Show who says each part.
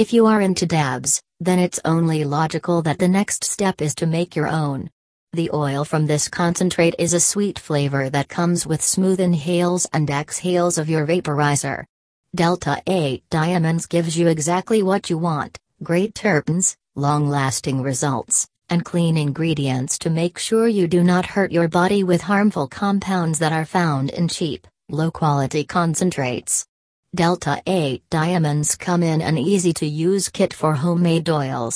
Speaker 1: If you are into dabs, then it's only logical that the next step is to make your own. The oil from this concentrate is a sweet flavor that comes with smooth inhales and exhales of your vaporizer. Delta 8 Diamonds gives you exactly what you want great terpenes, long lasting results, and clean ingredients to make sure you do not hurt your body with harmful compounds that are found in cheap, low quality concentrates. Delta 8 diamonds come in an easy to use kit for homemade oils,